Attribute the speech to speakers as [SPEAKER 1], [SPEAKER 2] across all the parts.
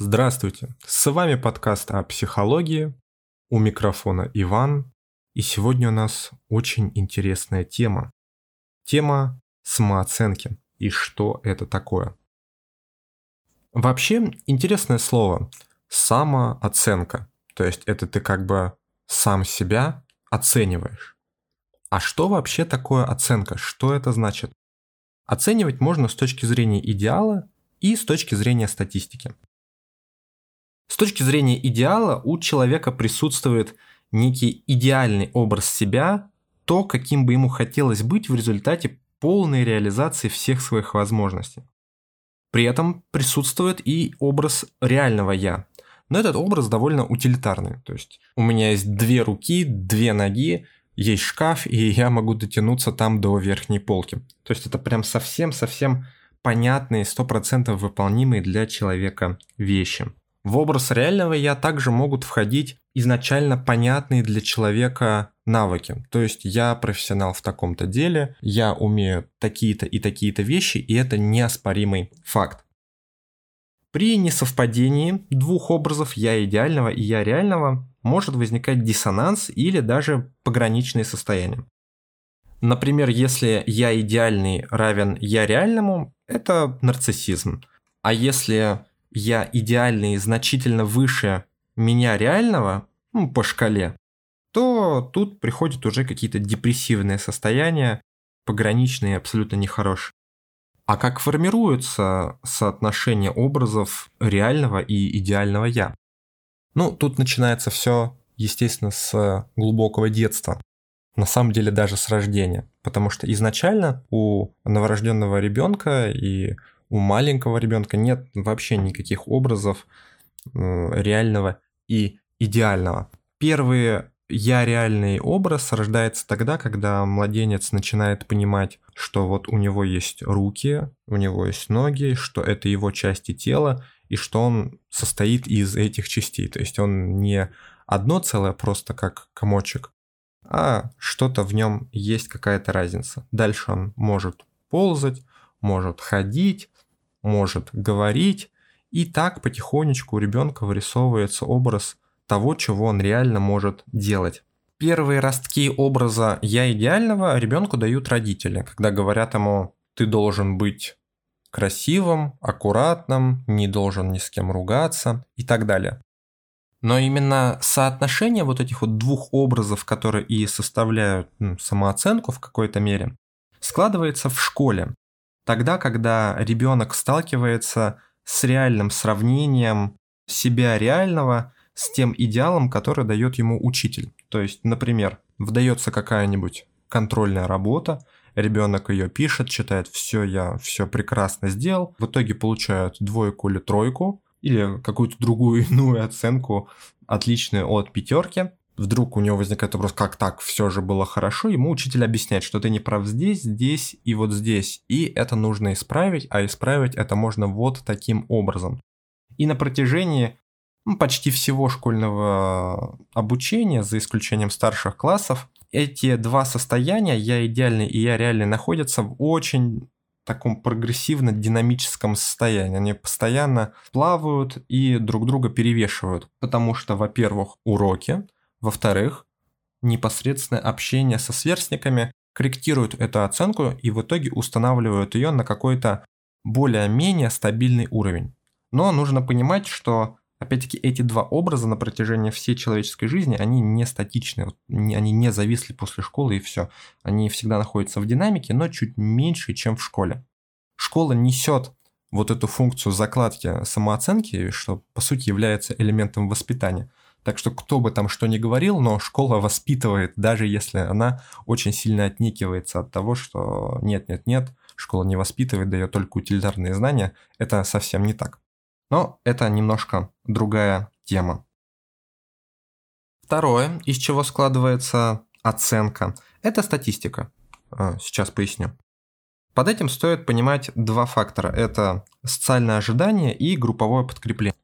[SPEAKER 1] Здравствуйте, с вами подкаст о психологии, у микрофона Иван, и сегодня у нас очень интересная тема. Тема самооценки и что это такое. Вообще интересное слово самооценка, то есть это ты как бы сам себя оцениваешь. А что вообще такое оценка? Что это значит? Оценивать можно с точки зрения идеала и с точки зрения статистики. С точки зрения идеала у человека присутствует некий идеальный образ себя, то, каким бы ему хотелось быть в результате полной реализации всех своих возможностей. При этом присутствует и образ реального «я». Но этот образ довольно утилитарный. То есть у меня есть две руки, две ноги, есть шкаф, и я могу дотянуться там до верхней полки. То есть это прям совсем-совсем понятные, 100% выполнимые для человека вещи. В образ реального я также могут входить изначально понятные для человека навыки. То есть я профессионал в таком-то деле, я умею такие-то и такие-то вещи, и это неоспоримый факт. При несовпадении двух образов я идеального и я реального может возникать диссонанс или даже пограничные состояния. Например, если я идеальный равен я реальному, это нарциссизм. А если я идеальный значительно выше меня реального, ну, по шкале, то тут приходят уже какие-то депрессивные состояния, пограничные, абсолютно нехорошие. А как формируется соотношение образов реального и идеального я? Ну, тут начинается все, естественно, с глубокого детства. На самом деле даже с рождения. Потому что изначально у новорожденного ребенка и у маленького ребенка нет вообще никаких образов э, реального и идеального. Первые я реальный образ рождается тогда, когда младенец начинает понимать, что вот у него есть руки, у него есть ноги, что это его части тела, и что он состоит из этих частей. То есть он не одно целое просто как комочек, а что-то в нем есть какая-то разница. Дальше он может ползать, может ходить, может говорить, и так потихонечку у ребенка вырисовывается образ того, чего он реально может делать. Первые ростки образа «я идеального» ребенку дают родители, когда говорят ему «ты должен быть красивым, аккуратным, не должен ни с кем ругаться» и так далее. Но именно соотношение вот этих вот двух образов, которые и составляют ну, самооценку в какой-то мере, складывается в школе. Тогда, когда ребенок сталкивается с реальным сравнением себя реального с тем идеалом, который дает ему учитель. То есть, например, выдается какая-нибудь контрольная работа, ребенок ее пишет, читает, все, я все прекрасно сделал, в итоге получают двойку или тройку, или какую-то другую иную оценку, отличную от пятерки, вдруг у него возникает вопрос, как так, все же было хорошо, ему учитель объясняет, что ты не прав здесь, здесь и вот здесь, и это нужно исправить, а исправить это можно вот таким образом. И на протяжении ну, почти всего школьного обучения, за исключением старших классов, эти два состояния, я идеальный и я реальный, находятся в очень таком прогрессивно-динамическом состоянии. Они постоянно плавают и друг друга перевешивают. Потому что, во-первых, уроки, во-вторых, непосредственное общение со сверстниками корректируют эту оценку и в итоге устанавливают ее на какой-то более-менее стабильный уровень. Но нужно понимать, что опять-таки эти два образа на протяжении всей человеческой жизни, они не статичны, они не зависли после школы и все. Они всегда находятся в динамике, но чуть меньше, чем в школе. Школа несет вот эту функцию закладки самооценки, что по сути является элементом воспитания. Так что кто бы там что ни говорил, но школа воспитывает, даже если она очень сильно отникивается от того, что нет-нет-нет, школа не воспитывает, дает только утилитарные знания, это совсем не так. Но это немножко другая тема. Второе, из чего складывается оценка, это статистика. А, сейчас поясню. Под этим стоит понимать два фактора. Это социальное ожидание и групповое подкрепление.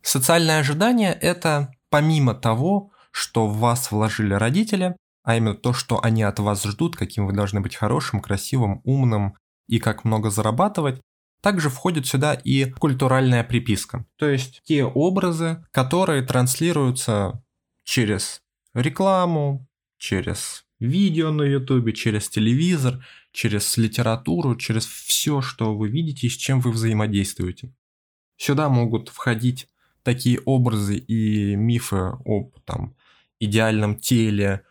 [SPEAKER 1] Социальное ожидание – это помимо того, что в вас вложили родители, а именно то, что они от вас ждут, каким вы должны быть хорошим, красивым, умным и как много зарабатывать, Также входит сюда и культуральная приписка, то есть те образы, которые транслируются через рекламу, через видео на ютубе, через телевизор, через литературу, через все, что вы видите и с чем вы взаимодействуете. Сюда могут входить такие образы и мифы об там, идеальном теле,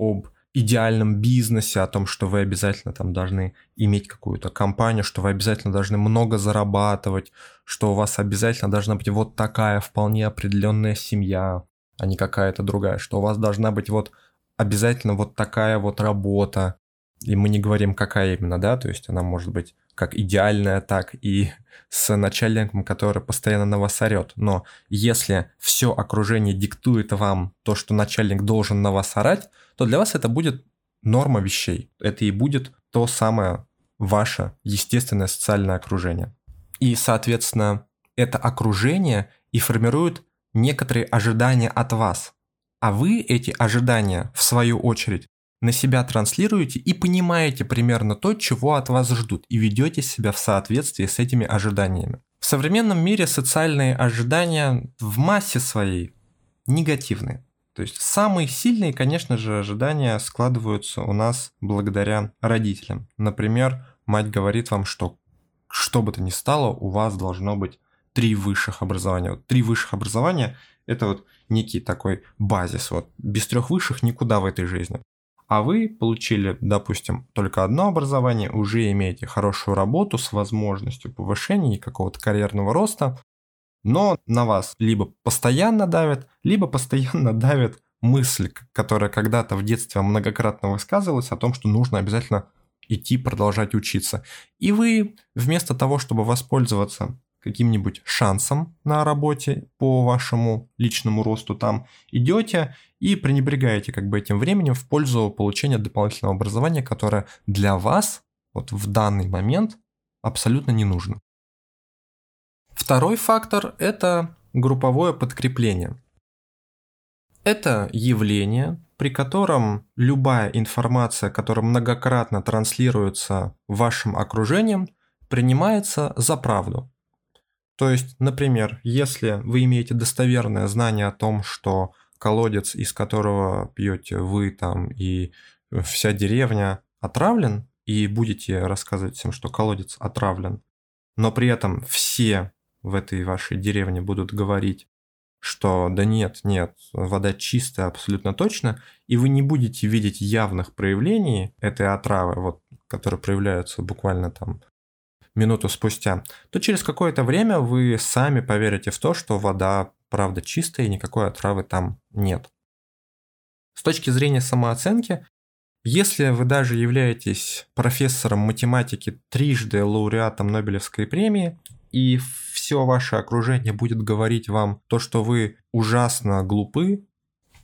[SPEAKER 1] об идеальном бизнесе, о том, что вы обязательно там должны иметь какую-то компанию, что вы обязательно должны много зарабатывать, что у вас обязательно должна быть вот такая вполне определенная семья, а не какая-то другая, что у вас должна быть вот обязательно вот такая вот работа, и мы не говорим, какая именно, да, то есть она может быть как идеальная, так и с начальником, который постоянно на вас орет. Но если все окружение диктует вам то, что начальник должен на вас орать, то для вас это будет норма вещей. Это и будет то самое ваше естественное социальное окружение. И, соответственно, это окружение и формирует некоторые ожидания от вас. А вы эти ожидания, в свою очередь, на себя транслируете и понимаете примерно то, чего от вас ждут, и ведете себя в соответствии с этими ожиданиями. В современном мире социальные ожидания в массе своей негативные. То есть самые сильные, конечно же, ожидания складываются у нас благодаря родителям. Например, мать говорит вам, что что бы то ни стало, у вас должно быть три высших образования. Вот три высших образования – это вот некий такой базис. Вот без трех высших никуда в этой жизни а вы получили, допустим, только одно образование, уже имеете хорошую работу с возможностью повышения и какого-то карьерного роста, но на вас либо постоянно давят, либо постоянно давит мысль, которая когда-то в детстве многократно высказывалась о том, что нужно обязательно идти продолжать учиться. И вы вместо того, чтобы воспользоваться каким-нибудь шансом на работе по вашему личному росту там, идете и пренебрегаете как бы этим временем в пользу получения дополнительного образования, которое для вас вот в данный момент абсолютно не нужно. Второй фактор – это групповое подкрепление. Это явление, при котором любая информация, которая многократно транслируется вашим окружением, принимается за правду. То есть, например, если вы имеете достоверное знание о том, что колодец, из которого пьете вы там и вся деревня отравлен, и будете рассказывать всем, что колодец отравлен, но при этом все в этой вашей деревне будут говорить, что да нет, нет, вода чистая абсолютно точно, и вы не будете видеть явных проявлений этой отравы, вот, которые проявляются буквально там минуту спустя, то через какое-то время вы сами поверите в то, что вода правда чистая и никакой отравы там нет. С точки зрения самооценки, если вы даже являетесь профессором математики, трижды лауреатом Нобелевской премии, и все ваше окружение будет говорить вам то, что вы ужасно глупы,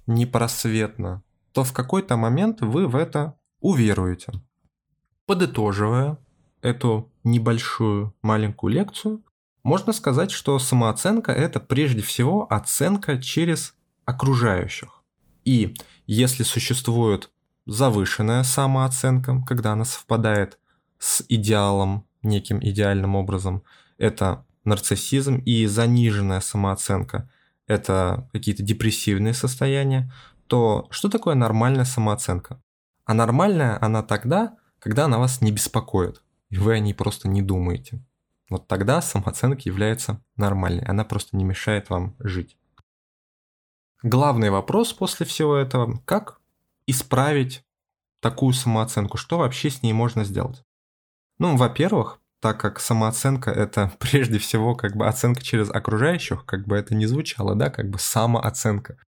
[SPEAKER 1] непросветно, то в какой-то момент вы в это уверуете. Подытоживая, эту небольшую маленькую лекцию, можно сказать, что самооценка – это прежде всего оценка через окружающих. И если существует завышенная самооценка, когда она совпадает с идеалом, неким идеальным образом, это нарциссизм и заниженная самооценка – это какие-то депрессивные состояния, то что такое нормальная самооценка? А нормальная она тогда, когда она вас не беспокоит и вы о ней просто не думаете. Вот тогда самооценка является нормальной, она просто не мешает вам жить. Главный вопрос после всего этого, как исправить такую самооценку, что вообще с ней можно сделать? Ну, во-первых, так как самооценка это прежде всего как бы оценка через окружающих, как бы это ни звучало, да, как бы самооценка,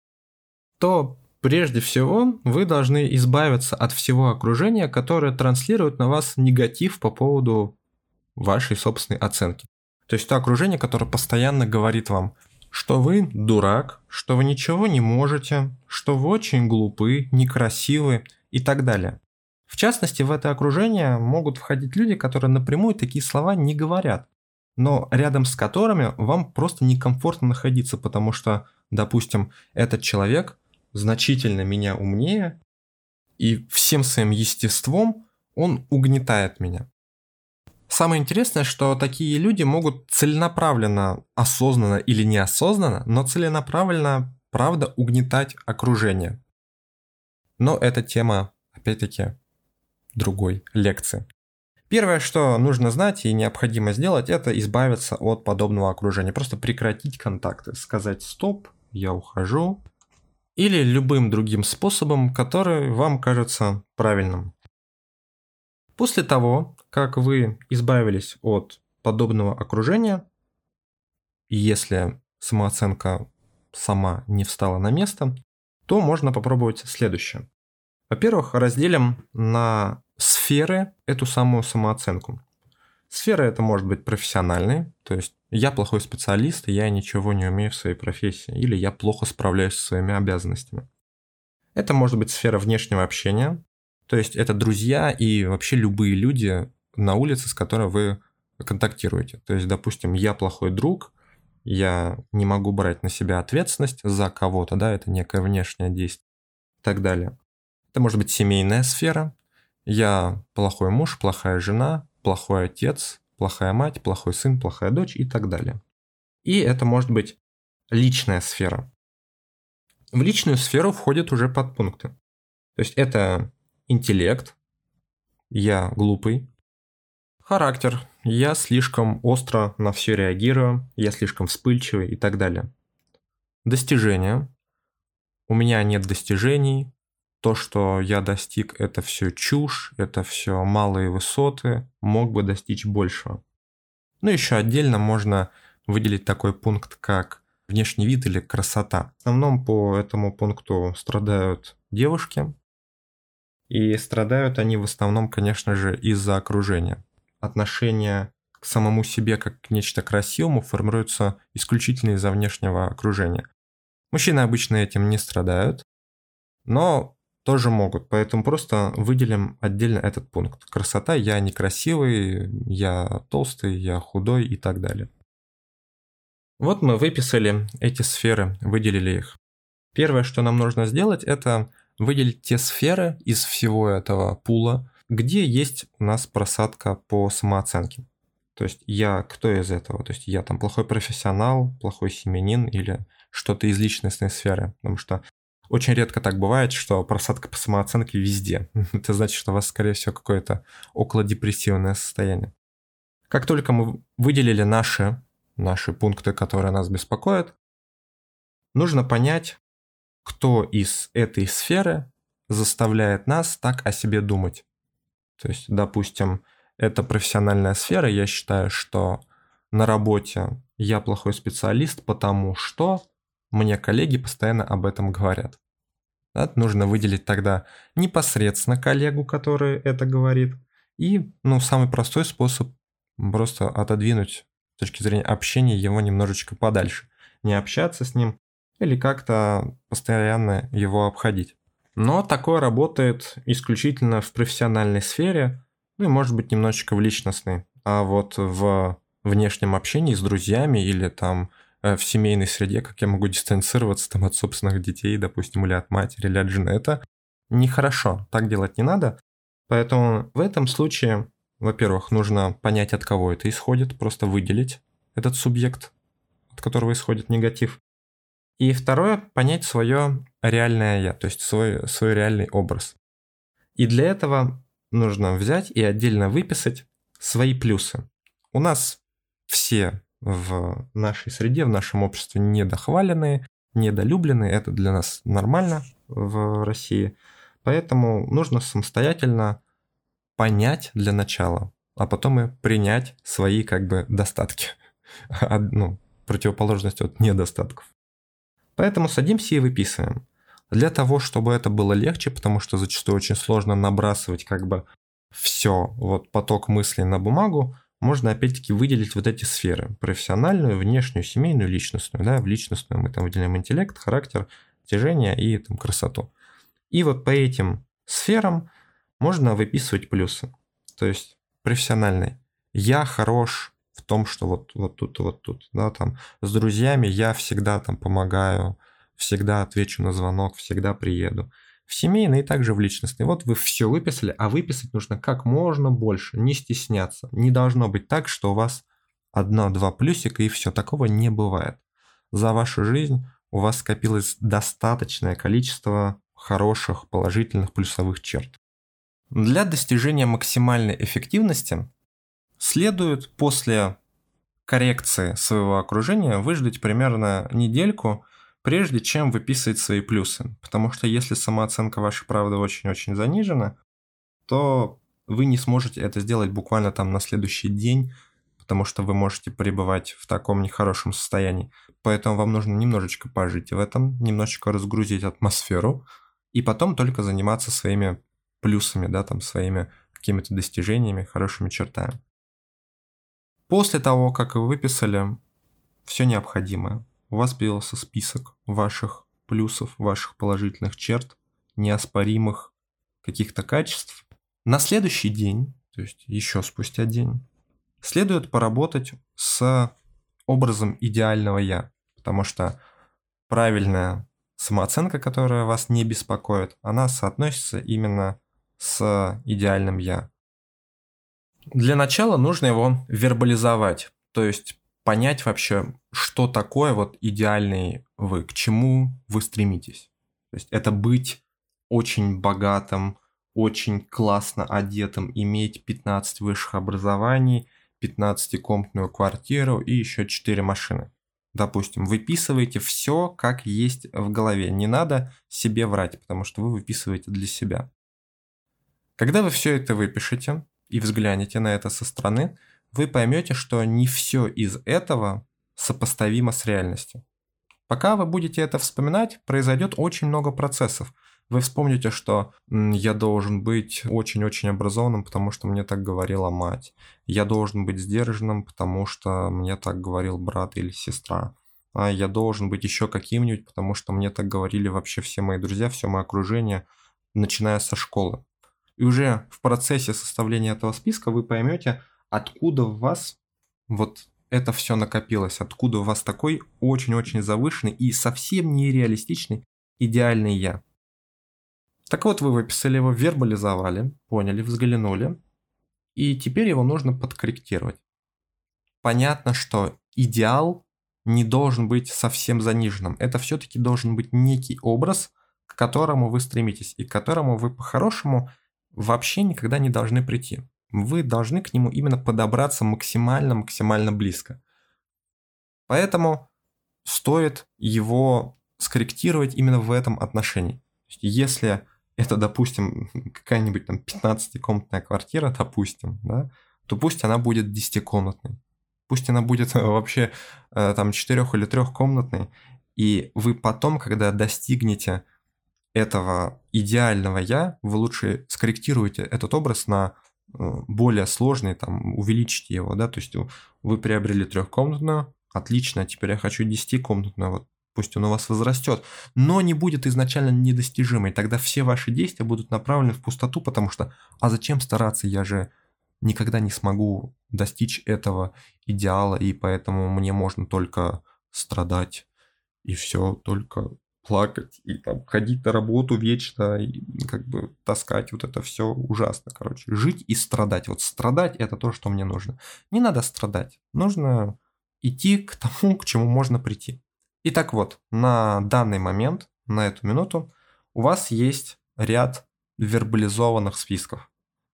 [SPEAKER 1] то Прежде всего, вы должны избавиться от всего окружения, которое транслирует на вас негатив по поводу вашей собственной оценки. То есть то окружение, которое постоянно говорит вам, что вы дурак, что вы ничего не можете, что вы очень глупы, некрасивы и так далее. В частности, в это окружение могут входить люди, которые напрямую такие слова не говорят, но рядом с которыми вам просто некомфортно находиться, потому что, допустим, этот человек значительно меня умнее, и всем своим естеством он угнетает меня. Самое интересное, что такие люди могут целенаправленно, осознанно или неосознанно, но целенаправленно, правда, угнетать окружение. Но это тема, опять-таки, другой лекции. Первое, что нужно знать и необходимо сделать, это избавиться от подобного окружения. Просто прекратить контакты, сказать «стоп», «я ухожу», или любым другим способом, который вам кажется правильным. После того, как вы избавились от подобного окружения, если самооценка сама не встала на место, то можно попробовать следующее. Во-первых, разделим на сферы эту самую самооценку. Сфера это может быть профессиональной, то есть я плохой специалист, и я ничего не умею в своей профессии, или я плохо справляюсь со своими обязанностями. Это может быть сфера внешнего общения, то есть это друзья и вообще любые люди на улице, с которыми вы контактируете. То есть, допустим, я плохой друг, я не могу брать на себя ответственность за кого-то, да, это некое внешнее действие и так далее. Это может быть семейная сфера. Я плохой муж, плохая жена, плохой отец, плохая мать, плохой сын, плохая дочь и так далее. И это может быть личная сфера. В личную сферу входят уже подпункты. То есть это интеллект, я глупый, характер, я слишком остро на все реагирую, я слишком вспыльчивый и так далее. Достижения, у меня нет достижений, то, что я достиг, это все чушь, это все малые высоты, мог бы достичь большего. Ну, еще отдельно можно выделить такой пункт, как внешний вид или красота. В основном по этому пункту страдают девушки, и страдают они в основном, конечно же, из-за окружения. Отношение к самому себе как к нечто красивому формируется исключительно из-за внешнего окружения. Мужчины обычно этим не страдают, но тоже могут. Поэтому просто выделим отдельно этот пункт. Красота, я некрасивый, я толстый, я худой и так далее. Вот мы выписали эти сферы, выделили их. Первое, что нам нужно сделать, это выделить те сферы из всего этого пула, где есть у нас просадка по самооценке. То есть я кто из этого? То есть я там плохой профессионал, плохой семенин или что-то из личностной сферы. Потому что очень редко так бывает, что просадка по самооценке везде. Это значит, что у вас, скорее всего, какое-то околодепрессивное состояние. Как только мы выделили наши, наши пункты, которые нас беспокоят, нужно понять, кто из этой сферы заставляет нас так о себе думать. То есть, допустим, это профессиональная сфера, я считаю, что на работе я плохой специалист, потому что мне коллеги постоянно об этом говорят. Да, нужно выделить тогда непосредственно коллегу, который это говорит, и ну, самый простой способ просто отодвинуть с точки зрения общения его немножечко подальше. Не общаться с ним или как-то постоянно его обходить. Но такое работает исключительно в профессиональной сфере, ну и может быть немножечко в личностной. А вот в внешнем общении с друзьями или там в семейной среде, как я могу дистанцироваться там от собственных детей, допустим, или от матери, или от жены. Это нехорошо, так делать не надо. Поэтому в этом случае, во-первых, нужно понять, от кого это исходит, просто выделить этот субъект, от которого исходит негатив. И второе, понять свое реальное я, то есть свой, свой реальный образ. И для этого нужно взять и отдельно выписать свои плюсы. У нас все в нашей среде, в нашем обществе недохваленные, недолюбленные. Это для нас нормально в России. Поэтому нужно самостоятельно понять для начала, а потом и принять свои как бы достатки. ну, противоположность от недостатков. Поэтому садимся и выписываем. Для того, чтобы это было легче, потому что зачастую очень сложно набрасывать как бы все, вот поток мыслей на бумагу, можно опять-таки выделить вот эти сферы. Профессиональную, внешнюю, семейную, личностную. Да? В личностную мы там выделяем интеллект, характер, тяжение и там, красоту. И вот по этим сферам можно выписывать плюсы. То есть профессиональный. Я хорош в том, что вот, вот тут вот тут. Да, там, с друзьями я всегда там помогаю, всегда отвечу на звонок, всегда приеду. В семейной и также в личностной. Вот вы все выписали, а выписать нужно как можно больше, не стесняться. Не должно быть так, что у вас одно-два плюсика и все. Такого не бывает. За вашу жизнь у вас скопилось достаточное количество хороших, положительных, плюсовых черт. Для достижения максимальной эффективности следует после коррекции своего окружения выждать примерно недельку, прежде чем выписывать свои плюсы. Потому что если самооценка вашей правды очень-очень занижена, то вы не сможете это сделать буквально там на следующий день, потому что вы можете пребывать в таком нехорошем состоянии. Поэтому вам нужно немножечко пожить в этом, немножечко разгрузить атмосферу, и потом только заниматься своими плюсами, да, там, своими какими-то достижениями, хорошими чертами. После того, как вы выписали все необходимое, у вас появился список ваших плюсов, ваших положительных черт, неоспоримых каких-то качеств. На следующий день, то есть еще спустя день, следует поработать с образом идеального я, потому что правильная самооценка, которая вас не беспокоит, она соотносится именно с идеальным я. Для начала нужно его вербализовать, то есть понять вообще, что такое вот идеальный вы, к чему вы стремитесь. То есть это быть очень богатым, очень классно одетым, иметь 15 высших образований, 15-комнатную квартиру и еще 4 машины. Допустим, выписываете все, как есть в голове. Не надо себе врать, потому что вы выписываете для себя. Когда вы все это выпишете, и взглянете на это со стороны, вы поймете, что не все из этого сопоставимо с реальностью. Пока вы будете это вспоминать, произойдет очень много процессов. Вы вспомните, что я должен быть очень-очень образованным, потому что мне так говорила мать. Я должен быть сдержанным, потому что мне так говорил брат или сестра. А я должен быть еще каким-нибудь, потому что мне так говорили вообще все мои друзья, все мое окружение, начиная со школы. И уже в процессе составления этого списка вы поймете, откуда в вас вот это все накопилось, откуда у вас такой очень-очень завышенный и совсем нереалистичный идеальный я. Так вот, вы выписали его, вербализовали, поняли, взглянули, и теперь его нужно подкорректировать. Понятно, что идеал не должен быть совсем заниженным. Это все-таки должен быть некий образ, к которому вы стремитесь, и к которому вы по-хорошему вообще никогда не должны прийти. Вы должны к нему именно подобраться максимально-максимально близко. Поэтому стоит его скорректировать именно в этом отношении. Если это, допустим, какая-нибудь там 15-комнатная квартира, допустим, да, то пусть она будет 10-комнатной. Пусть она будет вообще э, там 4 или 3-комнатной. И вы потом, когда достигнете этого идеального я, вы лучше скорректируете этот образ на более сложный, там, увеличите его, да, то есть вы приобрели трехкомнатную, отлично, теперь я хочу десятикомнатную, вот пусть он у вас возрастет, но не будет изначально недостижимой, тогда все ваши действия будут направлены в пустоту, потому что, а зачем стараться, я же никогда не смогу достичь этого идеала, и поэтому мне можно только страдать, и все, только плакать и там ходить на работу вечно и как бы таскать вот это все ужасно, короче. Жить и страдать. Вот страдать это то, что мне нужно. Не надо страдать. Нужно идти к тому, к чему можно прийти. Итак вот, на данный момент, на эту минуту, у вас есть ряд вербализованных списков.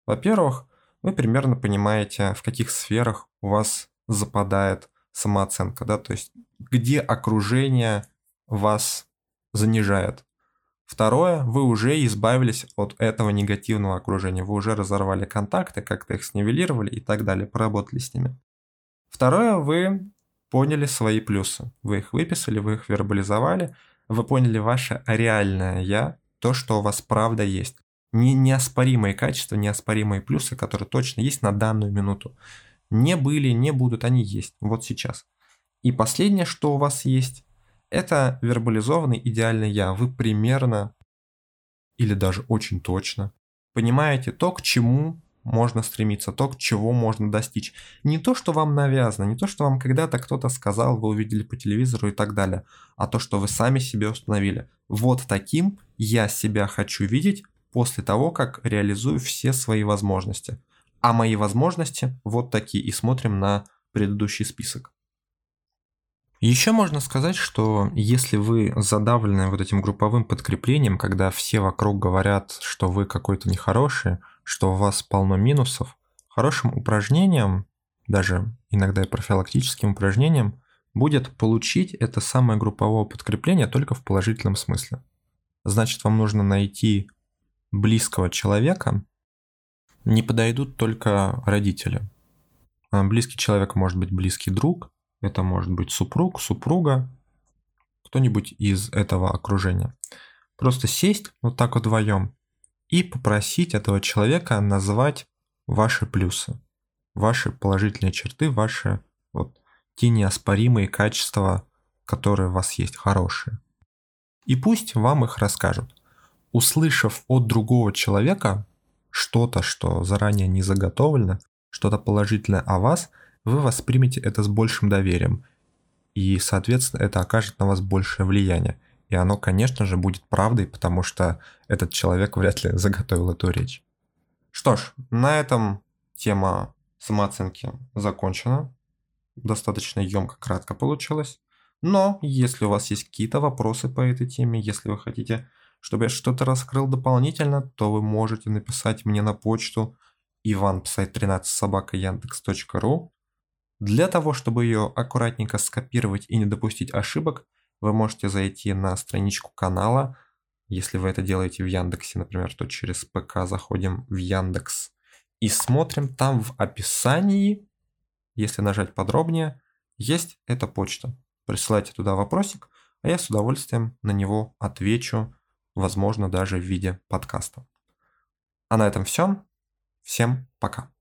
[SPEAKER 1] Во-первых, вы примерно понимаете, в каких сферах у вас западает самооценка, да, то есть где окружение вас занижает. Второе, вы уже избавились от этого негативного окружения, вы уже разорвали контакты, как-то их снивелировали и так далее, поработали с ними. Второе, вы поняли свои плюсы, вы их выписали, вы их вербализовали, вы поняли ваше реальное «я», то, что у вас правда есть. Не, неоспоримые качества, неоспоримые плюсы, которые точно есть на данную минуту. Не были, не будут, они есть, вот сейчас. И последнее, что у вас есть, это вербализованный идеальный я. Вы примерно или даже очень точно понимаете то, к чему можно стремиться, то, к чего можно достичь. Не то, что вам навязано, не то, что вам когда-то кто-то сказал, вы увидели по телевизору и так далее, а то, что вы сами себе установили. Вот таким я себя хочу видеть после того, как реализую все свои возможности. А мои возможности вот такие, и смотрим на предыдущий список. Еще можно сказать, что если вы задавлены вот этим групповым подкреплением, когда все вокруг говорят, что вы какой-то нехороший, что у вас полно минусов, хорошим упражнением, даже иногда и профилактическим упражнением, будет получить это самое групповое подкрепление только в положительном смысле. Значит, вам нужно найти близкого человека, не подойдут только родители. Близкий человек может быть близкий друг, это может быть супруг, супруга, кто-нибудь из этого окружения. Просто сесть вот так вот вдвоем и попросить этого человека назвать ваши плюсы, ваши положительные черты, ваши вот те неоспоримые качества, которые у вас есть, хорошие. И пусть вам их расскажут. Услышав от другого человека что-то, что заранее не заготовлено, что-то положительное о вас – вы воспримете это с большим доверием, и, соответственно, это окажет на вас большее влияние. И оно, конечно же, будет правдой, потому что этот человек вряд ли заготовил эту речь. Что ж, на этом тема самооценки закончена. Достаточно емко, кратко получилось. Но если у вас есть какие-то вопросы по этой теме, если вы хотите, чтобы я что-то раскрыл дополнительно, то вы можете написать мне на почту иванписать13 собака для того, чтобы ее аккуратненько скопировать и не допустить ошибок, вы можете зайти на страничку канала. Если вы это делаете в Яндексе, например, то через ПК заходим в Яндекс и смотрим там в описании, если нажать подробнее, есть эта почта. Присылайте туда вопросик, а я с удовольствием на него отвечу, возможно, даже в виде подкаста. А на этом все. Всем пока.